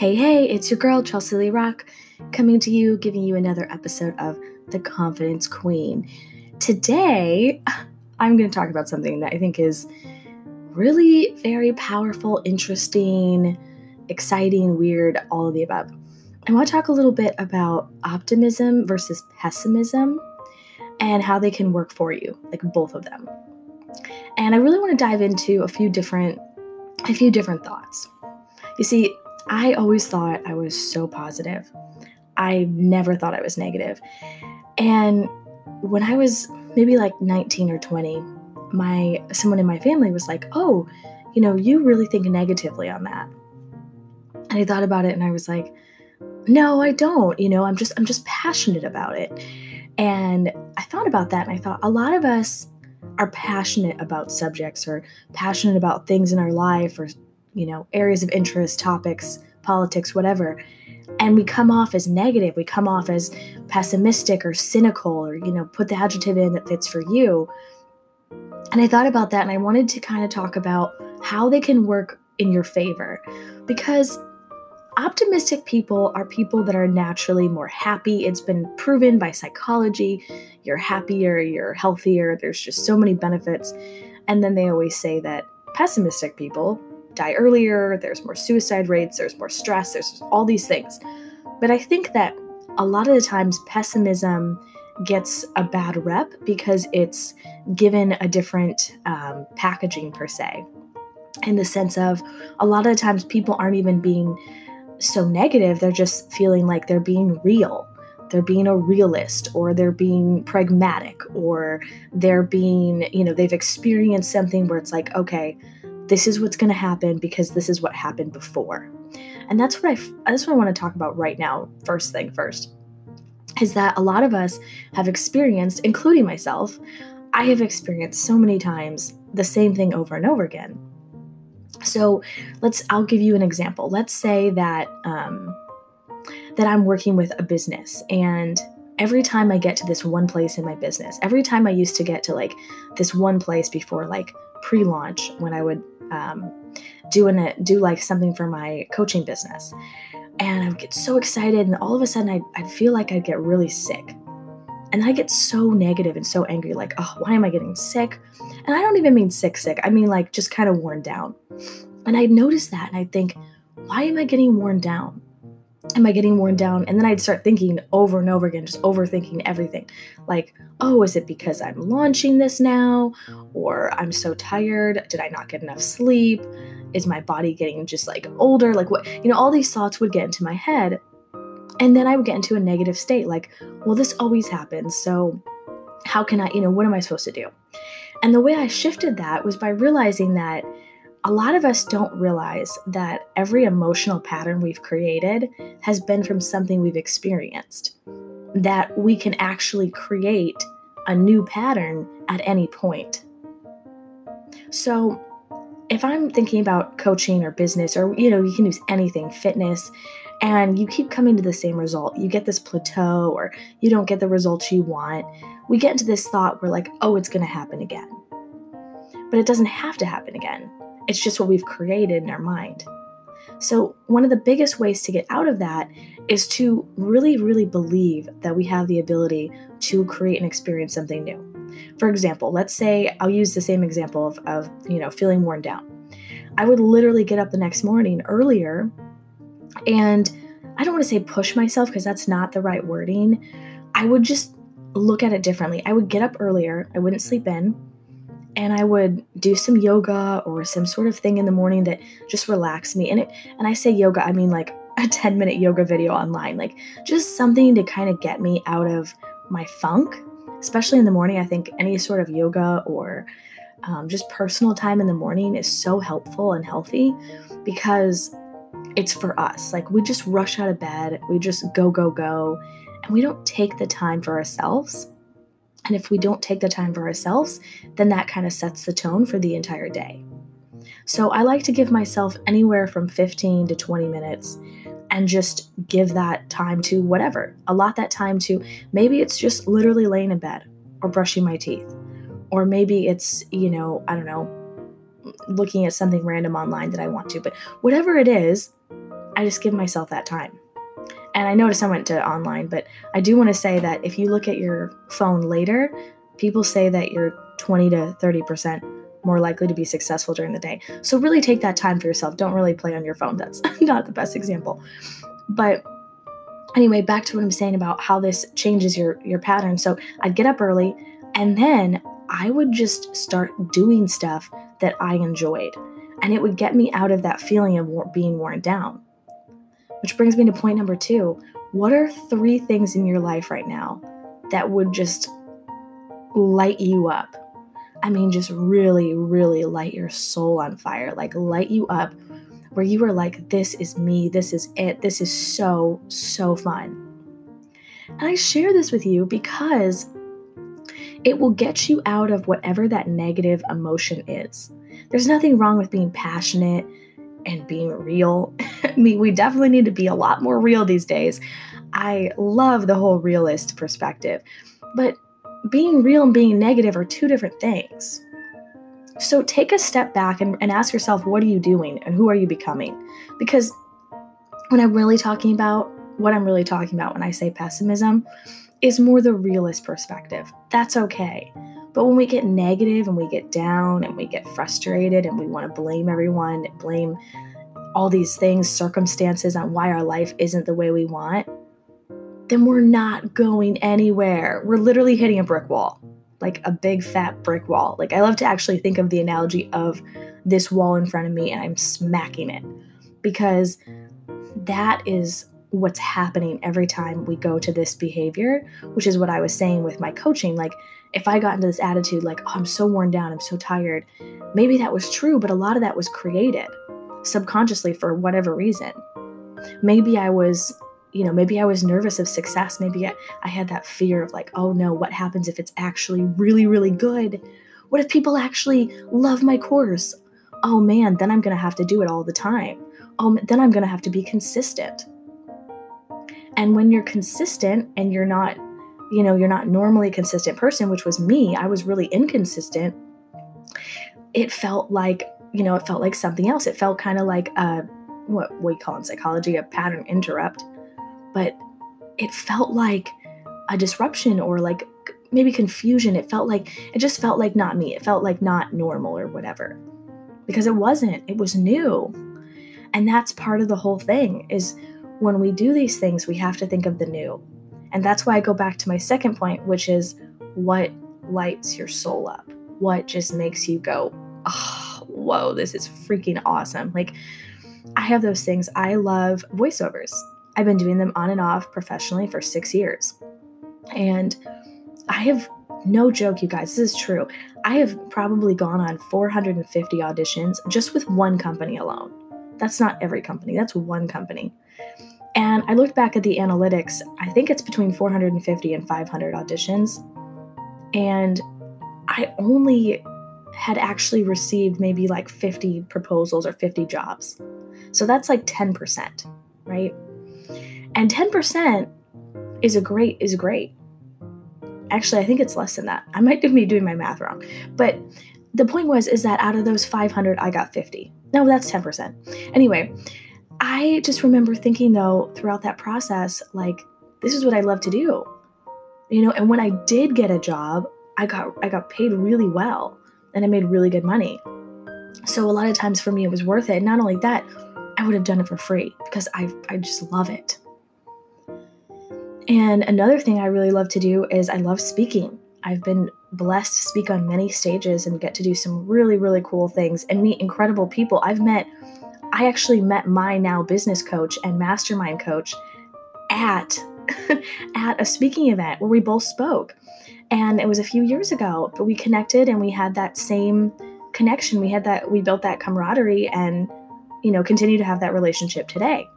Hey, hey, it's your girl, Chelsea Lee Rock, coming to you, giving you another episode of The Confidence Queen. Today, I'm going to talk about something that I think is really very powerful, interesting, exciting, weird, all of the above. I want to talk a little bit about optimism versus pessimism and how they can work for you, like both of them. And I really want to dive into a few different a few different thoughts. You see, I always thought I was so positive. I never thought I was negative. And when I was maybe like 19 or 20, my someone in my family was like, "Oh, you know, you really think negatively on that." And I thought about it and I was like, "No, I don't. You know, I'm just I'm just passionate about it." And I thought about that and I thought a lot of us are passionate about subjects or passionate about things in our life or you know, areas of interest, topics, politics, whatever. And we come off as negative, we come off as pessimistic or cynical, or, you know, put the adjective in that fits for you. And I thought about that and I wanted to kind of talk about how they can work in your favor because optimistic people are people that are naturally more happy. It's been proven by psychology. You're happier, you're healthier, there's just so many benefits. And then they always say that pessimistic people die earlier, there's more suicide rates, there's more stress, there's all these things. But I think that a lot of the times pessimism gets a bad rep because it's given a different um, packaging per se in the sense of a lot of the times people aren't even being so negative they're just feeling like they're being real they're being a realist or they're being pragmatic or they're being you know they've experienced something where it's like okay this is what's going to happen because this is what happened before. And that's what I that's what I want to talk about right now, first thing first. Is that a lot of us have experienced, including myself, I have experienced so many times the same thing over and over again. So let's I'll give you an example. Let's say that um, that I'm working with a business and every time I get to this one place in my business, every time I used to get to like this one place before like pre-launch when I would um, doing it, do like something for my coaching business. And I get so excited, and all of a sudden, I'd, I'd feel like I'd get really sick. And I get so negative and so angry, like, oh, why am I getting sick? And I don't even mean sick, sick. I mean, like, just kind of worn down. And I'd notice that, and I'd think, why am I getting worn down? Am I getting worn down? And then I'd start thinking over and over again, just overthinking everything. Like, oh, is it because I'm launching this now? Or I'm so tired? Did I not get enough sleep? Is my body getting just like older? Like, what, you know, all these thoughts would get into my head. And then I would get into a negative state, like, well, this always happens. So, how can I, you know, what am I supposed to do? And the way I shifted that was by realizing that a lot of us don't realize that every emotional pattern we've created has been from something we've experienced. That we can actually create a new pattern at any point. So, if I'm thinking about coaching or business, or you know, you can use anything, fitness, and you keep coming to the same result, you get this plateau, or you don't get the results you want, we get into this thought where, like, oh, it's going to happen again. But it doesn't have to happen again it's just what we've created in our mind. So, one of the biggest ways to get out of that is to really, really believe that we have the ability to create and experience something new. For example, let's say I'll use the same example of, of you know, feeling worn down. I would literally get up the next morning earlier and I don't want to say push myself because that's not the right wording. I would just look at it differently. I would get up earlier, I wouldn't sleep in and I would do some yoga or some sort of thing in the morning that just relaxed me. And it and I say yoga, I mean like a 10 minute yoga video online, like just something to kind of get me out of my funk, especially in the morning. I think any sort of yoga or um, just personal time in the morning is so helpful and healthy because it's for us. Like we just rush out of bed, we just go, go, go, and we don't take the time for ourselves and if we don't take the time for ourselves, then that kind of sets the tone for the entire day. So I like to give myself anywhere from 15 to 20 minutes and just give that time to whatever. Allot that time to maybe it's just literally laying in bed or brushing my teeth. Or maybe it's, you know, I don't know, looking at something random online that I want to. But whatever it is, I just give myself that time. And I noticed I went to online, but I do want to say that if you look at your phone later, people say that you're 20 to 30% more likely to be successful during the day. So really take that time for yourself. Don't really play on your phone. That's not the best example. But anyway, back to what I'm saying about how this changes your your pattern. So I'd get up early and then I would just start doing stuff that I enjoyed. And it would get me out of that feeling of being worn down. Which brings me to point number 2. What are three things in your life right now that would just light you up? I mean, just really, really light your soul on fire, like light you up where you are like, this is me, this is it, this is so, so fun. And I share this with you because it will get you out of whatever that negative emotion is. There's nothing wrong with being passionate and being real. I mean, we definitely need to be a lot more real these days. I love the whole realist perspective, but being real and being negative are two different things. So take a step back and, and ask yourself, what are you doing and who are you becoming? Because when I'm really talking about what I'm really talking about when I say pessimism is more the realist perspective. That's okay. But when we get negative and we get down and we get frustrated and we want to blame everyone, blame all these things, circumstances on why our life isn't the way we want, then we're not going anywhere. We're literally hitting a brick wall like a big fat brick wall. Like I love to actually think of the analogy of this wall in front of me and I'm smacking it because that is what's happening every time we go to this behavior, which is what I was saying with my coaching. Like, if I got into this attitude, like, oh, I'm so worn down, I'm so tired, maybe that was true, but a lot of that was created subconsciously for whatever reason. Maybe I was you know, maybe I was nervous of success. Maybe I, I had that fear of like, oh no, what happens if it's actually really, really good? What if people actually love my course? Oh man, then I'm going to have to do it all the time. Oh, then I'm going to have to be consistent. And when you're consistent and you're not, you know, you're not normally a consistent person, which was me, I was really inconsistent. It felt like, you know, it felt like something else. It felt kind of like a, what we call in psychology a pattern interrupt but it felt like a disruption or like maybe confusion. It felt like it just felt like not me. It felt like not normal or whatever. Because it wasn't. It was new. And that's part of the whole thing is when we do these things, we have to think of the new. And that's why I go back to my second point, which is what lights your soul up? What just makes you go, oh, whoa, this is freaking awesome. Like, I have those things. I love voiceovers. I've been doing them on and off professionally for six years. And I have no joke, you guys, this is true. I have probably gone on 450 auditions just with one company alone. That's not every company, that's one company. And I looked back at the analytics, I think it's between 450 and 500 auditions. And I only had actually received maybe like 50 proposals or 50 jobs. So that's like 10%, right? And 10% is a great is great. Actually, I think it's less than that. I might be doing my math wrong. But the point was is that out of those 500 I got 50. No, that's 10%. Anyway, I just remember thinking though throughout that process like this is what I love to do. You know, and when I did get a job, I got I got paid really well and I made really good money. So a lot of times for me it was worth it. Not only that, I would have done it for free because I I just love it. And another thing I really love to do is I love speaking. I've been blessed to speak on many stages and get to do some really, really cool things and meet incredible people. I've met, I actually met my now business coach and mastermind coach at at a speaking event where we both spoke. And it was a few years ago, but we connected and we had that same connection. We had that we built that camaraderie and you know, continue to have that relationship today.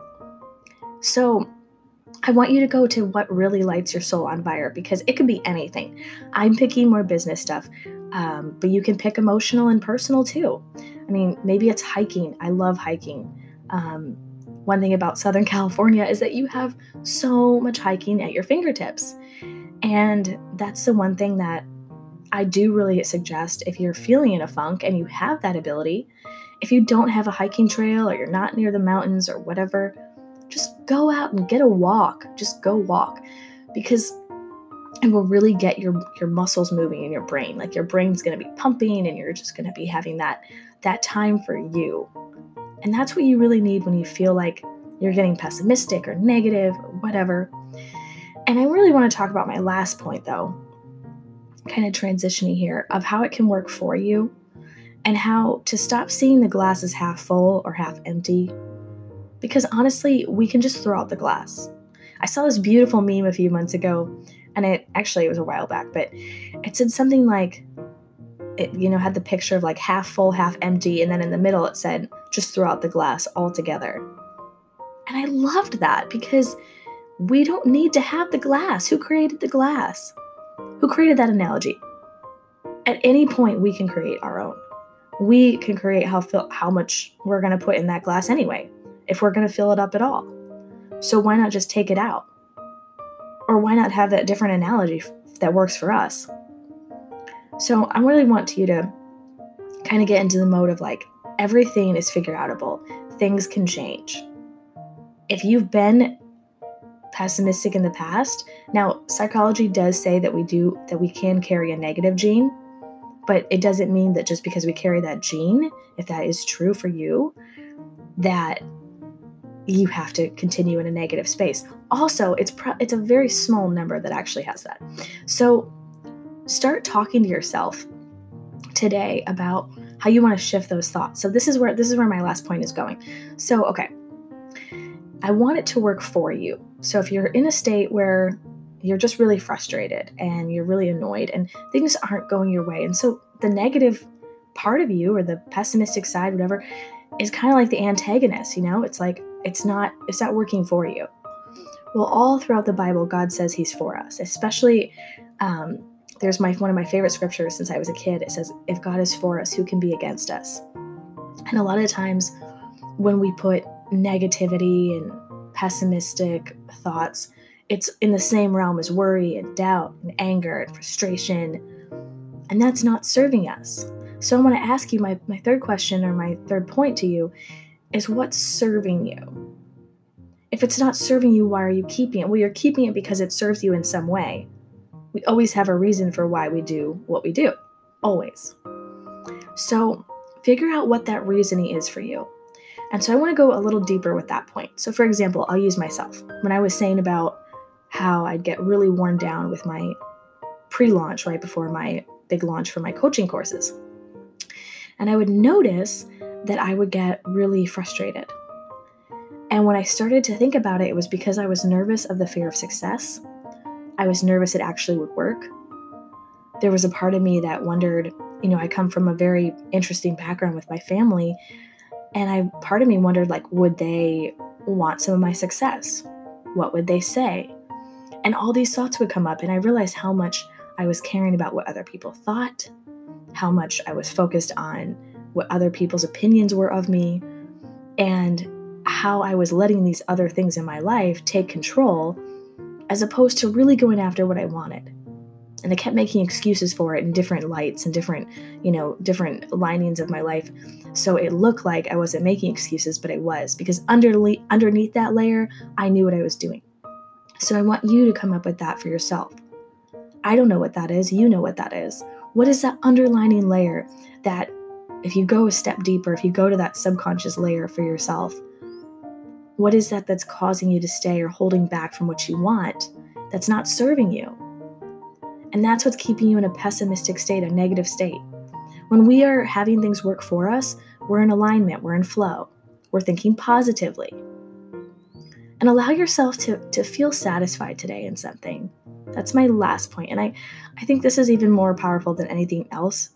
So, I want you to go to what really lights your soul on fire because it could be anything. I'm picking more business stuff, um, but you can pick emotional and personal too. I mean, maybe it's hiking. I love hiking. Um, one thing about Southern California is that you have so much hiking at your fingertips. And that's the one thing that I do really suggest if you're feeling in a funk and you have that ability, if you don't have a hiking trail or you're not near the mountains or whatever, just go out and get a walk. Just go walk because it will really get your your muscles moving in your brain. Like your brain's going to be pumping and you're just going to be having that that time for you. And that's what you really need when you feel like you're getting pessimistic or negative or whatever. And I really want to talk about my last point though, kind of transitioning here of how it can work for you and how to stop seeing the glass as half full or half empty. Because honestly, we can just throw out the glass. I saw this beautiful meme a few months ago, and it actually it was a while back, but it said something like it, you know, had the picture of like half full, half empty, and then in the middle it said, just throw out the glass altogether. And I loved that because we don't need to have the glass. Who created the glass? Who created that analogy? At any point, we can create our own we can create how fill, how much we're going to put in that glass anyway if we're going to fill it up at all so why not just take it out or why not have that different analogy that works for us? So i really want you to kind of get into the mode of like everything is figure outable things can change. If you've been pessimistic in the past now psychology does say that we do that we can carry a negative gene but it doesn't mean that just because we carry that gene, if that is true for you, that you have to continue in a negative space. Also, it's pro- it's a very small number that actually has that. So start talking to yourself today about how you want to shift those thoughts. So this is where this is where my last point is going. So, okay. I want it to work for you. So if you're in a state where you're just really frustrated and you're really annoyed and things aren't going your way. And so the negative part of you or the pessimistic side, whatever, is kind of like the antagonist, you know? It's like it's not it's not working for you. Well, all throughout the Bible, God says He's for us. Especially, um, there's my one of my favorite scriptures since I was a kid. It says, "If God is for us, who can be against us?" And a lot of times, when we put negativity and pessimistic thoughts it's in the same realm as worry and doubt and anger and frustration. And that's not serving us. So I want to ask you my, my third question or my third point to you is what's serving you? If it's not serving you, why are you keeping it? Well, you're keeping it because it serves you in some way. We always have a reason for why we do what we do. Always. So figure out what that reasoning is for you. And so I want to go a little deeper with that point. So, for example, I'll use myself. When I was saying about how I'd get really worn down with my pre launch right before my big launch for my coaching courses. And I would notice that I would get really frustrated. And when I started to think about it, it was because I was nervous of the fear of success. I was nervous it actually would work. There was a part of me that wondered, you know, I come from a very interesting background with my family, and I part of me wondered like would they want some of my success? What would they say? And all these thoughts would come up, and I realized how much I was caring about what other people thought, how much I was focused on what other people's opinions were of me, and how I was letting these other things in my life take control as opposed to really going after what I wanted. And I kept making excuses for it in different lights and different, you know, different linings of my life. So it looked like I wasn't making excuses, but I was because underneath underneath that layer, I knew what I was doing. So I want you to come up with that for yourself. I don't know what that is. You know what that is. What is that underlining layer that, if you go a step deeper, if you go to that subconscious layer for yourself, what is that that's causing you to stay or holding back from what you want that's not serving you? And that's what's keeping you in a pessimistic state, a negative state. When we are having things work for us, we're in alignment, we're in flow, we're thinking positively, and allow yourself to, to feel satisfied today in something. That's my last point. And I, I think this is even more powerful than anything else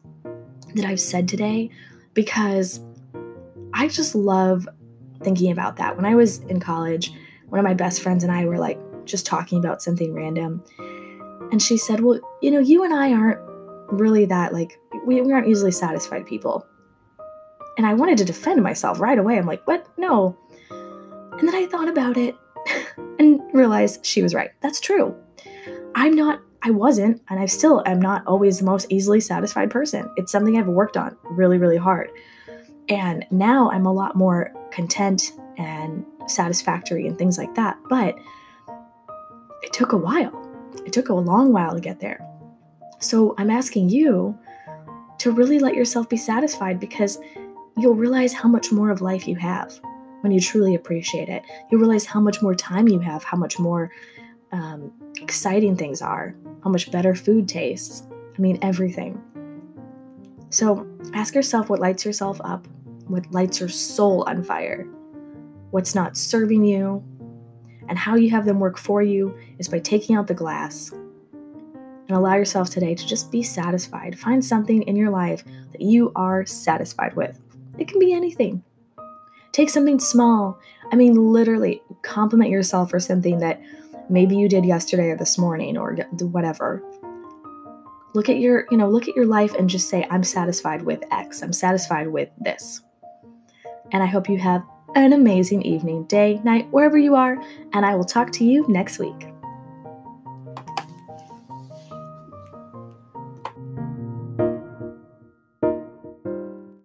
that I've said today because I just love thinking about that. When I was in college, one of my best friends and I were like just talking about something random. And she said, Well, you know, you and I aren't really that like, we, we aren't easily satisfied people. And I wanted to defend myself right away. I'm like, What? No. And then I thought about it and realized she was right. That's true. I'm not, I wasn't, and I still am not always the most easily satisfied person. It's something I've worked on really, really hard. And now I'm a lot more content and satisfactory and things like that. But it took a while. It took a long while to get there. So I'm asking you to really let yourself be satisfied because you'll realize how much more of life you have when you truly appreciate it. You'll realize how much more time you have, how much more um, exciting things are, how much better food tastes. I mean, everything. So ask yourself what lights yourself up, what lights your soul on fire, what's not serving you, and how you have them work for you is by taking out the glass and allow yourself today to just be satisfied. Find something in your life that you are satisfied with. It can be anything. Take something small. I mean, literally, compliment yourself for something that maybe you did yesterday or this morning or whatever. Look at your, you know, look at your life and just say, I'm satisfied with X. I'm satisfied with this. And I hope you have an amazing evening, day, night, wherever you are, and I will talk to you next week.